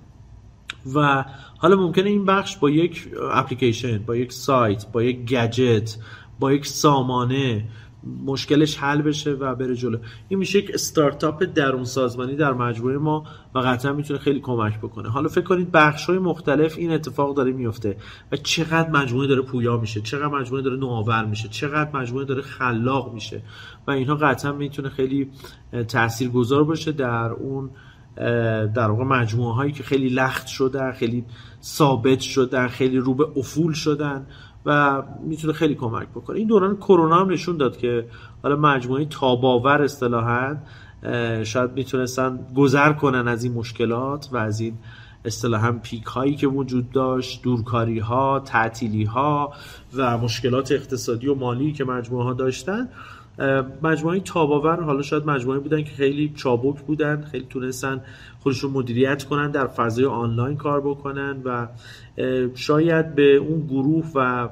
و حالا ممکنه این بخش با یک اپلیکیشن با یک سایت با یک گجت با یک سامانه مشکلش حل بشه و بره جلو. این میشه یک استارتاپ درون سازمانی در مجموعه ما و قطعا می‌تونه خیلی کمک بکنه. حالا فکر کنید بخش های مختلف این اتفاق داره میفته و چقدر مجموعه داره پویا میشه چقدر مجموعه داره نوآور میشه چقدر مجموعه داره خلاق میشه و اینها قطعا می‌تونه خیلی تاثیرگذار باشه در اون در واقع مجموعه هایی که خیلی لخت شدن خیلی ثابت شدن خیلی رو به افول شدن و می‌تونه خیلی کمک بکنه. این دوران کرونا هم نشون داد که حالا مجموعه تاباور اصطلاحا شاید می‌تونستن گذر کنن از این مشکلات و از این اصطلاحا پیک هایی که وجود داشت دورکاری ها تعطیلی ها و مشکلات اقتصادی و مالی که مجموعه ها داشتن. مجموعه تاباور حالا شاید مجموعه بودن که خیلی چابک بودن خیلی تونستن خودشون مدیریت کنن در فضای آنلاین کار بکنن و شاید به اون گروه و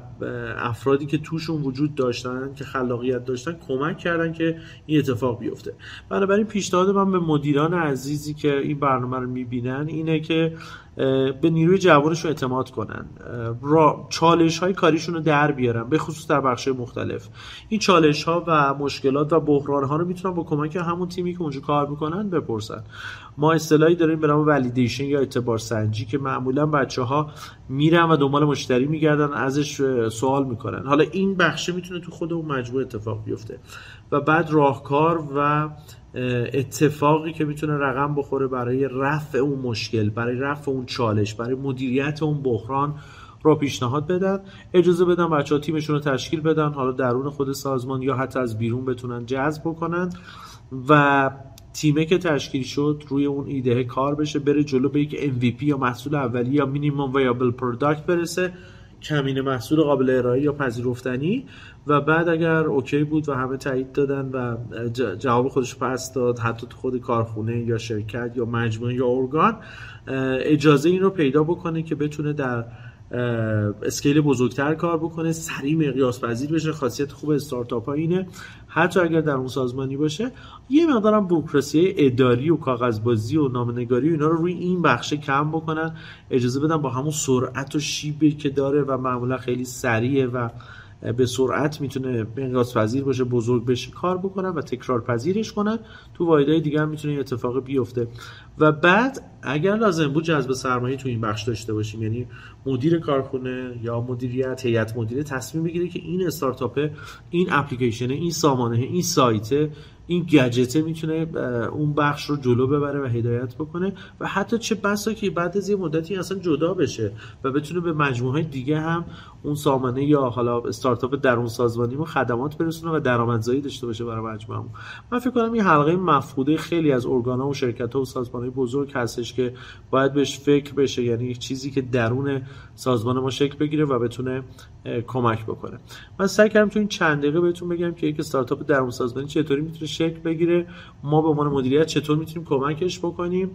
افرادی که توشون وجود داشتن که خلاقیت داشتن کمک کردن که این اتفاق بیفته. بنابراین پیشنهاد من به مدیران عزیزی که این برنامه رو می‌بینن اینه که به نیروی جوانشون اعتماد کنن. را چالش های کاریشون رو در بیارن به خصوص در بخش مختلف. این چالش ها و مشکلات و بحران ها رو می‌تونن با کمک همون تیمی که اونجا کار می‌کنن بپرسن. ما اصطلاحی داریم به نام ولیدیشن یا اعتبار سنجی که معمولا بچه ها میرن و دنبال مشتری میگردن ازش سوال می‌کنن. حالا این بخشه می‌تونه تو خود اون مجموعه اتفاق بیفته. و بعد راهکار و اتفاقی که می‌تونه رقم بخوره برای رفع اون مشکل برای رفع اون چالش برای مدیریت اون بحران رو پیشنهاد بدن. اجازه بدن بچه ها تیمشون رو تشکیل بدن حالا درون خود سازمان یا حتی از بیرون بتونن جذب بکنن. و تیمه که تشکیل شد روی اون ایده کار بشه بره جلو به یک MVP یا محصول اولیه یا minimum viable product برسه. کمینه محصول قابل ارائه یا پذیرفتنی. و بعد اگر okay بود و همه تایید دادن و جواب خودش پس داد حتی تو خود کارخونه یا شرکت یا مجموعه یا ارگان اجازه این رو پیدا بکنه که بتونه در scale بزرگتر کار بکنه سریع مقیاس پذیر بشه خاصیت خوب استارتاپ ها اینه. حتی اگر در اون سازمانی باشه یه مقدارم بوروکراسی اداری و کاغذبازی و نامنگاری و اینا رو روی این بخشه کم بکنن اجازه بدن با همون سرعت و شیبی که داره و معمولا خیلی سریعه و به سرعت می‌تونه انقاذ پذیر باشه بزرگ بشه کار بکنن و تکرار پذیرش کنن تو واحدهای دیگه هم می‌تونه اتفاق بیفته. و بعد اگر لازم بود جذب سرمایه تو این بخش داشته باشیم یعنی مدیر کارخونه یا مدیریت هیئت مدیره تصمیم بگیره که این استارتاپ این اپلیکیشن این سامانه این سایت این گجته می‌تونه اون بخش رو جلو ببره و هدایت بکنه و حتی چه بسا که بعد از یه مدتی اصلا جدا بشه و بتونه به مجموعه دیگه هم اون سامانه یا حالا استارتاپ درون سازمانی ما خدمات برسونه و درآمدزایی داشته باشه برای مجموعه من فکر کنم این حلقه مفقوده خیلی از ارگان‌ها و شرکت‌ها و سازمان‌های بزرگ هستش که باید بهش فکر بشه یعنی چیزی که درون سازمان ما شکل بگیره و بتونه کمک بکنه. من سعی کردم تو این چند دقیقه بهتون بگم که یک استارتاپ درون سازمانی چطوری می‌تونه شکل بگیره. ما به عنوان مدیریت چطور می‌تونیم کمکش بکنیم.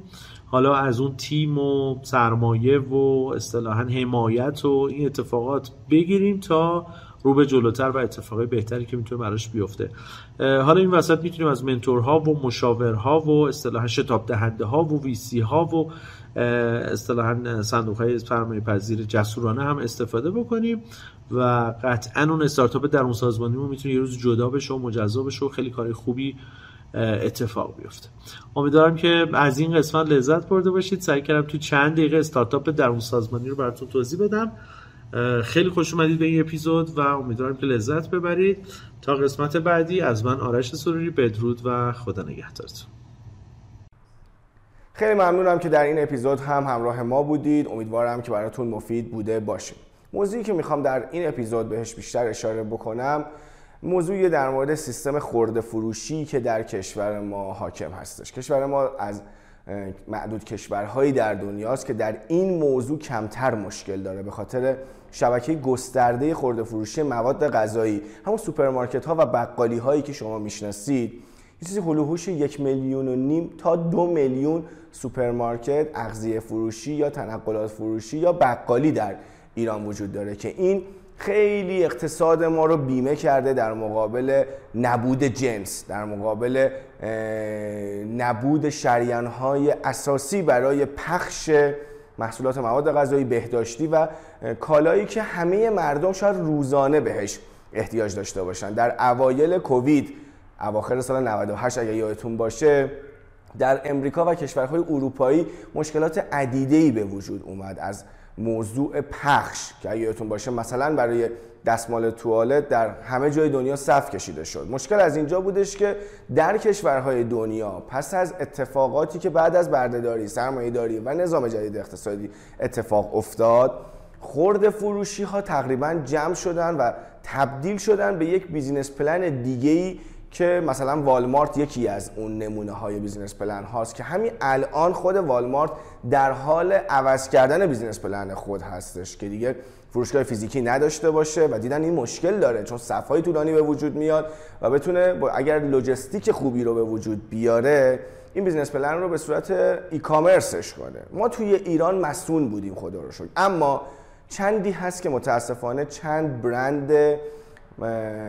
حالا از اون تیم و سرمایه و اصطلاحا حمایت و این اتفاقات بگیریم تا رو به جلوتر و اتفاقای بهتری که می‌تونه براش بیفته. حالا این وسط می‌تونیم از منتورها و مشاورها و اصطلاحا شتاب دهنده ها و ویسی ها و اصطلاحا صندوق های پذیر جسورانه هم استفاده بکنیم. و قطعا اون استارتاپ در اون سازمانیمون می‌تونه یه روز جدا بشه و مجزا بشه و خیلی کار خوبی اتفاق بیفته. امیدوارم که از این قسمت لذت برده باشید. سعی کردم تو چند دقیقه استارتاپ در اون سازمانی رو براتون توضیح بدم. خیلی خوش اومدید به این اپیزود و امیدوارم که لذت ببرید. تا قسمت بعدی از من آرش سروری بدرود و خدا نگهدارتون. خیلی ممنونم که در این اپیزود هم همراه ما بودید. امیدوارم که براتون مفید بوده باشه موضوعی که می‌خوام در این اپیزود بهش بیشتر اشاره بکنم موضوعی در مورد سیستم خرده فروشی که در کشور ما حاکم هستش. کشور ما از معدود کشورهایی در دنیاست که در این موضوع کمتر مشکل داره به خاطر شبکه گسترده خرده فروشی مواد غذایی. همون سوپرمارکت ها و بقالی هایی که شما می‌شناسید. یه چیزی حول و حوش یک میلیون و نیم تا دو میلیون سوپرمارکت اغذیه فروشی یا تنقلات فروشی یا بقالی در ایران وجود داره که این خیلی اقتصاد ما رو بیمه کرده در مقابل نبود جنس در مقابل نبود های اساسی برای پخش محصولات مواد غذایی بهداشتی و کالایی که همه مردم شاید روزانه بهش احتیاج داشته باشن. در اوایل کووید اواخر سال 98 اگه یادتون باشه در امریکا و کشورهای اروپایی مشکلات عدیده‌ای به وجود اومد. از موضوع پخش که اگه یادتون باشه مثلا برای دستمال توالت در همه جای دنیا صف کشیده شد. مشکل از اینجا بودش که در کشورهای دنیا پس از اتفاقاتی که بعد از بردهداری سرمایه‌داری و نظام جدید اقتصادی اتفاق افتاد خرده فروشی ها تقریبا جمع شدن و تبدیل شدن به یک business plan دیگه که مثلا والمارت یکی از اون نمونه های business plan هاست که همین الان خود والمارت در حال عوض کردن business plan خود هستش که دیگه فروشگاه فیزیکی نداشته باشه و دیدن این مشکل داره چون صفهای طولانی به وجود میاد و بتونه اگر لوجستیک خوبی رو به وجود بیاره این business plan رو به صورت e-commerce ش کنه. ما توی ایران مصون بودیم خدا رو شکر. اما چندی هست که متاسفانه چند برند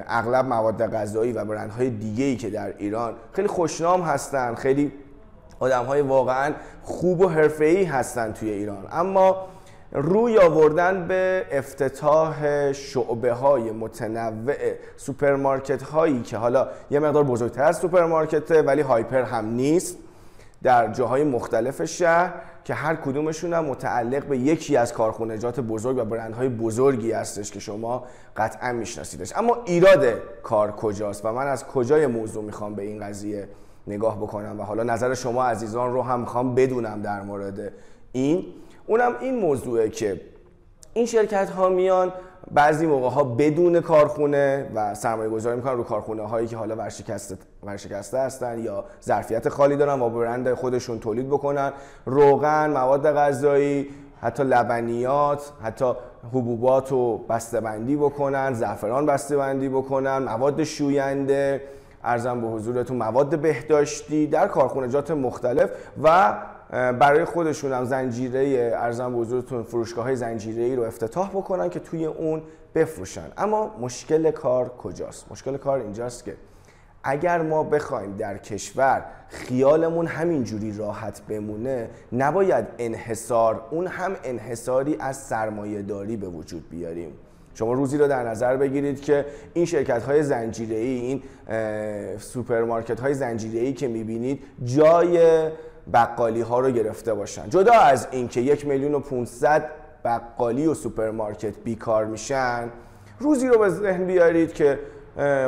اغلب مواد غذایی و برندهای دیگه ای که در ایران خیلی خوشنام هستن خیلی آدم های واقعا خوب و حرفه‌ای هستن توی ایران. اما روی آوردن به افتتاح شعبه های متنوع سوپرمارکت هایی که حالا یه مقدار بزرگتر از سوپرمارکته ولی hyper هم نیست در جاهای مختلف شهر که هر کدومشون هم متعلق به یکی از کارخونجات بزرگ و برندهای بزرگی هستش که شما قطعا میشناسیدش. اما ایراد کار کجاست؟ و من از کجای موضوع می‌خوام به این قضیه نگاه بکنم؟ و حالا نظر شما عزیزان رو هم می‌خوام بدونم در مورد این. اونم این موضوعه که این شرکت ها میان بعضی موقع ها بدون کارخونه و سرمایه گذاری می‌کنن رو کارخونه هایی که حالا ورشکسته, ورشکسته هستن یا ظرفیت خالی دارن و برند خودشون تولید بکنن. روغن مواد غذایی حتی لبنیات حتی حبوبات رو بسته‌بندی بکنن زعفران بسته‌بندی بکنن مواد شوینده. ارزم به حضورتون مواد بهداشتی در کارخونجات مختلف و برای خودشون هم زنجیره ارزم بزرگتون فروشگاه های زنجیره ای رو افتتاح بکنن که توی اون بفروشن. اما مشکل کار کجاست؟ مشکل کار اینجاست که اگر ما بخوایم در کشور خیالمون همینجوری راحت بمونه نباید انحصار اون هم انحصاری از سرمایه داری به وجود بیاریم. شما روزی رو در نظر بگیرید که این شرکت های زنجیره ای این سوپرمارکت های زنجیره ای که می‌بینید جای بقالی ها رو گرفته باشن. جدا از اینکه یک میلیون و 500 بقالی و سوپرمارکت بیکار میشن روزی رو به ذهن بیارید که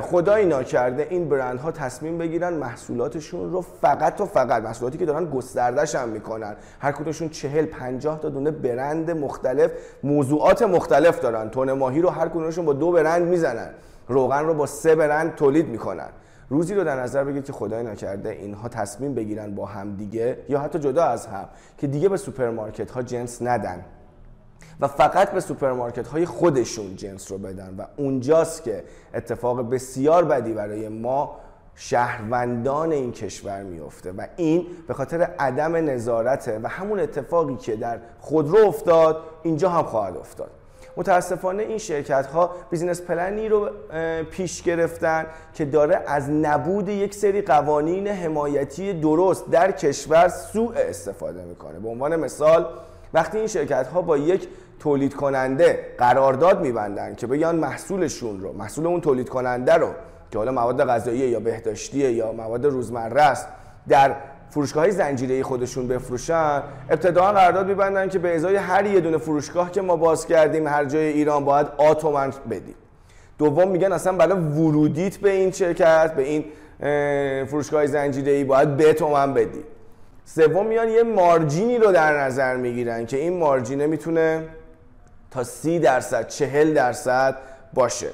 خدایی ناکرده این برند ها تصمیم بگیرن محصولاتشون رو فقط و فقط محصولاتی که دارن گستردش هم می‌کنن. هر کدومشون چهل پنجاه تا دونه برند مختلف موضوعات مختلف دارن. تون ماهی رو هر کدومشون با دو برند می‌زنن. روغن رو با سه برند تولید می‌کنن. روزی رو در نظر بگیرید که خدای نکرده اینها تصمیم بگیرن با هم دیگه یا حتی جدا از هم که دیگه به سوپرمارکت ها جنس ندن و فقط به سوپرمارکت های خودشون جنس رو بدن و اونجاست که اتفاق بسیار بدی برای ما شهروندان این کشور میفته و این به خاطر عدم نظارته و همون اتفاقی که در خودرو افتاد اینجا هم خواهد افتاد. متاسفانه این شرکت ها بیزینس پلنی رو پیش گرفتن که داره از نبود یک سری قوانین حمایتی درست در کشور سوء استفاده می‌کنه. به عنوان مثال وقتی این شرکت ها با یک تولید کننده قرارداد میبندن که بگن محصولشون رو محصول اون تولید کننده رو که حالا مواد غذایی یا بهداشتی یا مواد روزمره است در فروشگاه های زنجیره خودشون بفروشن. ابتدا قرارداد میبندن که به ازای هر یه دونه فروشگاه که ما باز کردیم هر جای ایران باید آتومن بدیم. دوم میگن اصلا برای ورودیت به این شرکت به این فروشگاه زنجیره ای باید به تومن بدی. سوم میان یه مارجینی رو در نظر می‌گیرن که این مارجینه می‌تونه تا سی درصد چهل درصد باشه.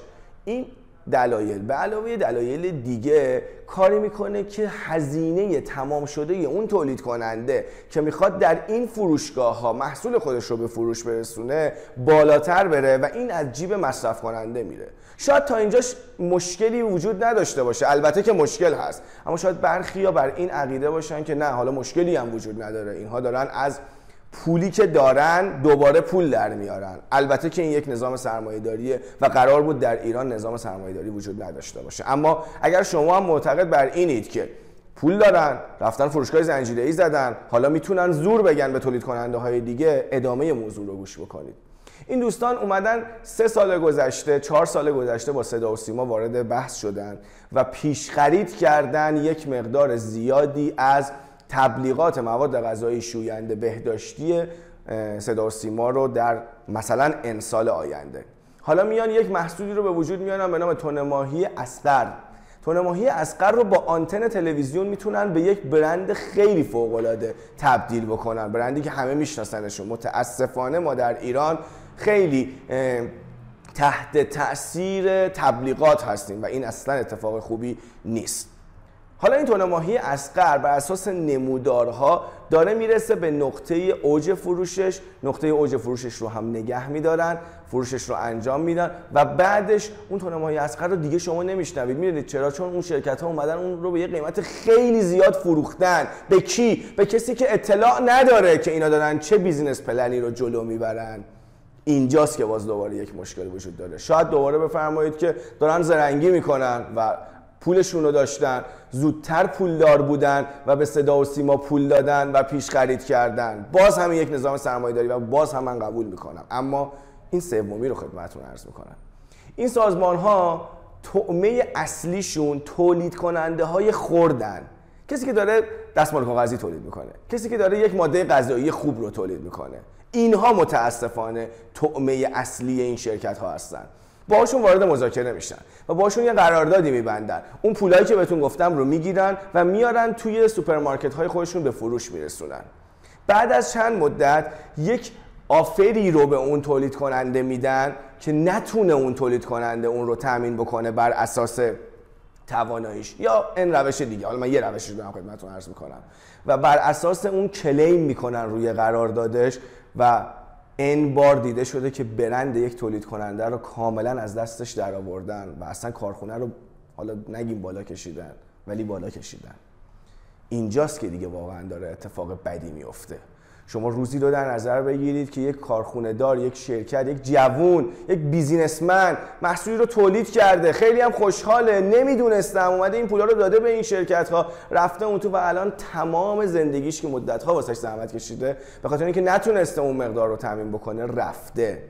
این دلایل. به علاوه دلایل دیگه کاری می‌کنه که هزینه تمام شده اون تولید کننده که می‌خواد در این فروشگاه ها محصول خودش رو به فروش برسونه بالاتر بره و این از جیب مصرف کننده میره. شاید تا اینجاش مشکلی وجود نداشته باشه. البته که مشکل هست. اما شاید برخی یا بر این عقیده باشن که نه حالا مشکلی هم وجود نداره. اینها دارن از پولی که دارن دوباره پول در میارن. البته که این یک نظام سرمایه داریه و قرار بود در ایران نظام سرمایه داری وجود نداشته باشه. اما اگر شما هم معتقد بر اینید که پول دارن رفتن فروشگاه زنجیره ای زدن حالا می‌تونن زور بگن به تولید کننده های دیگه ادامه موضوع رو گوش بکنید. این دوستان اومدن سه سال گذشته چهار سال گذشته با صدا و سیما وارد بحث شدن و پیش خرید کردن یک مقدار زیادی از تبلیغات مواد غذایی شوینده بهداشتی صدا و سیما رو در مثلا انسال آینده. حالا میان یک محصولی رو به وجود میانن به نام تون ماهی اسقر. تون ماهی اسقر رو با آنتن تلویزیون می‌تونن به یک برند خیلی فوق العاده تبدیل بکنن. برندی که همه میشناسنشون. متاسفانه ما در ایران خیلی تحت تاثیر تبلیغات هستیم و این اصلا اتفاق خوبی نیست. حالا این تون ماهی اسقر بر اساس نمودارها داره می‌رسه به نقطه اوج فروشش. نقطه اوج فروشش رو هم نگه میدارن فروشش رو انجام میدن و بعدش اون تون ماهی اسقر رو دیگه شما نمیشنوید. می‌دونید چرا؟ چون اون شرکت ها اومدن اون رو به یه قیمت خیلی زیاد فروختن. به کی؟ به کسی که اطلاع نداره که اینا دارن چه بیزینس پلنی رو جلو می‌برن. اینجاست که باز دوباره یک مشکل وجود داره. شاید دوباره بفرمایید که دارن زرنگی می‌کنن و پولشون رو داشتن زودتر پولدار بودن و به صدا و سیما پول دادن و پیش خرید کردن. باز هم یک نظام سرمایه داری و باز هم من قبول می‌کنم. اما این سومی رو خدمتتون عرض می‌کنم. این سازمان ها تعمه اصلیشون تولید کننده های خوردن. کسی که داره دستمال کاغذی تولید می‌کنه. کسی که داره یک ماده غذایی خوب رو تولید می‌کنه. اینها متاسفانه تعمه اصلی این شرکت ها هستن. باشون وارد مذاکره میشن و باشون یه قراردادی میبندن. اون پولایی که بهتون گفتم رو می‌گیرن و میارن توی سوپرمارکت های خودشون به فروش میرسونن. بعد از چند مدت یک offer ی رو به اون تولید کننده میدن که نتونه اون تولید کننده اون رو تامین بکنه بر اساس تواناییش یا این روش دیگه. حالا من یه روشش دارم خدمتتون عرض می‌کنم. و بر اساس اون claim می‌کنن روی قراردادش و این بار دیده شده که برند یک تولید کننده رو کاملا از دستش در آوردن و اصلا کارخونه رو حالا نگیم بالا کشیدن ولی بالا کشیدن. اینجاست که دیگه واقعا داره اتفاق بدی میفته. شما روزی رو در نظر بگیرید که یک کارخونه دار یک شرکت یک جوون یک بیزینسمن محصولی رو تولید کرده. خیلی هم خوشحاله. نمی‌دونستم. اومده این پولا رو داده به این شرکت ها رفته اون تو و الان تمام زندگیش که مدت ها واسش زحمت کشیده. به خاطر اینکه نتونسته اون مقدار رو تامین بکنه رفته.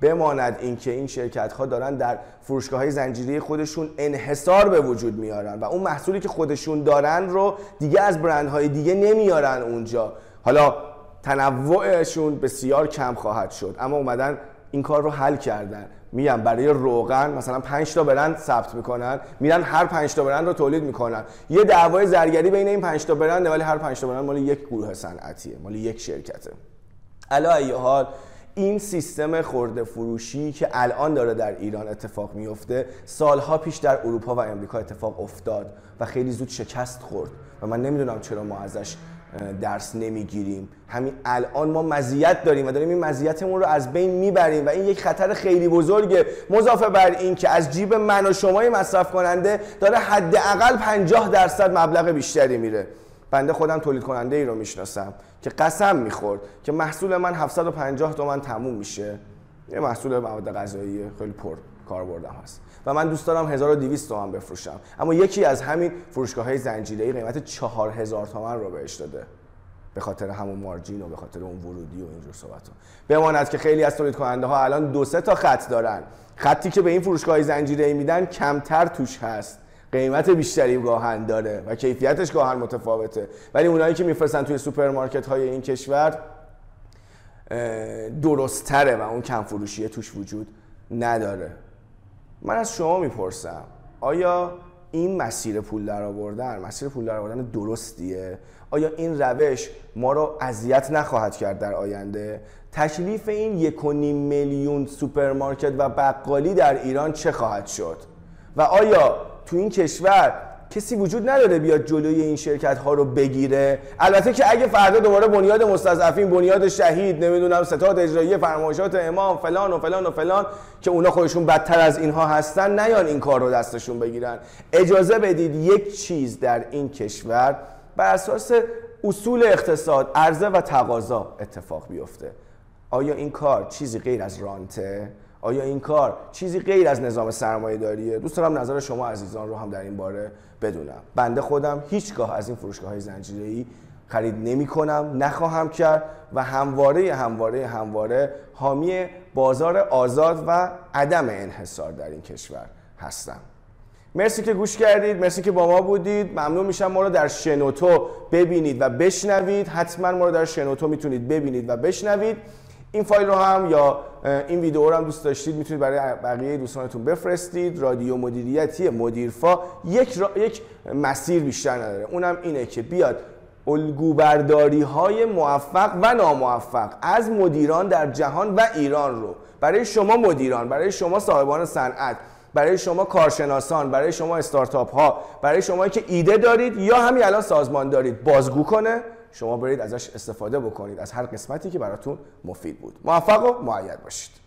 بماند اینکه این شرکت ها دارن در فروشگاه های زنجیری خودشون انحصار به وجود میارن و اون محصولی که خودشون دارن رو دیگه از برندهای دیگه نمیارن اونجا. حالا تنوعشون بسیار کم خواهد شد. اما اومدن این کار رو حل کردن. میگم برای روغن مثلا 5 تا برند ثبت می‌کنن. میرن هر 5 تا برند رو تولید می‌کنن. یه دعوای زرگری بین این 5 تا برند ولی هر 5 تا برند مال یک گروه صنعتیه مال یک شرکته. علا ای حال این سیستم خورده فروشی که الان داره در ایران اتفاق میفته سالها پیش در اروپا و امریکا اتفاق افتاد و خیلی زود شکست خورد. و من نمی‌دونم چرا ما ازش درس نمی‌گیریم. همین الان ما مزیت داریم و داریم این مزیتمون رو از بین می‌بریم و این یک خطر خیلی بزرگه. مضافه بر این که از جیب من و شمای مصرف کننده داره حداقل 50 درصد مبلغ بیشتری میره. بنده خودم تولید کننده ای رو می‌شناسم که قسم می‌خورد که محصول من 750 تومن تموم میشه. یه محصول مواد غذایی خیلی پر کاربردم هست. و من دوست دارم 1200 تومن بفروشم. اما یکی از همین فروشگاه های زنجیره‌ای قیمت 4000 تومن رو بهش داده. به خاطر همون مارجین و به خاطر اون ورودی و اینجور صحبت ها بماند که خیلی از تولید کننده ها الان دو سه تا خط دارن. خطی که به این فروشگاه زنجیره میدن کمتر توش هست. قیمت بیشتری گاهاً داره و کیفیتش گاهاً متفاوته. ولی اونایی که میفرستن توی سوپرمارکت های این کشور درست‌تره و اون کم فروشی توش وجود نداره. من از شما می‌پرسم آیا این مسیر پول در آوردن مسیر پول در آوردن درستیه؟ آیا این روش ما رو اذیت نخواهد کرد در آینده؟ تکلیف این یک میلیون سوپرمارکت و بقالی در ایران چه خواهد شد؟ و آیا تو این کشور کسی وجود نداره بیاد جلوی این شرکت ها رو بگیره. البته که اگه فردا دوباره بنیاد مستضعفین بنیاد شهید نمی‌دونم ستاد اجرایی فرمایشات امام فلان و فلان و فلان که اونا خودشون بدتر از اینها هستن نیان این کار رو دستشون بگیرن. اجازه بدید یک چیز در این کشور بر اساس اصول اقتصاد عرضه و تقاضا اتفاق بیفته. آیا این کار چیزی غیر از رانته؟ آیا این کار چیزی غیر از نظام سرمایه داریه؟ دوست دارم نظر شما عزیزان رو هم در این باره بدونم. بنده خودم هیچگاه از این فروشگاه های زنجیره‌ای خرید نمی کنم نخواهم کرد و همواره همواره همواره حامی بازار آزاد و عدم انحصار در این کشور هستم. مرسی که گوش کردید مرسی که با ما بودید. ممنون میشم ما رو در شنوتو ببینید و بشنوید. حتما ما رو در شنوتو می‌تونید ببینید و بشنوید. این فایل رو هم یا این ویدیو رو هم دوست داشتید می‌تونید برای بقیه دوستانتون بفرستید. رادیو مدیریتی مدیرفا یک, یک مسیر بیشتر نداره. اونم اینه که بیاد الگوبرداری های موفق و ناموفق از مدیران در جهان و ایران رو برای شما مدیران برای شما صاحبان صنعت برای شما کارشناسان برای شما استارتاپ ها برای شما که ایده دارید یا همین الان سازمان دارید بازگو کنه. شما برید ازش استفاده بکنید از هر قسمتی که براتون مفید بود. موفق و معید باشید.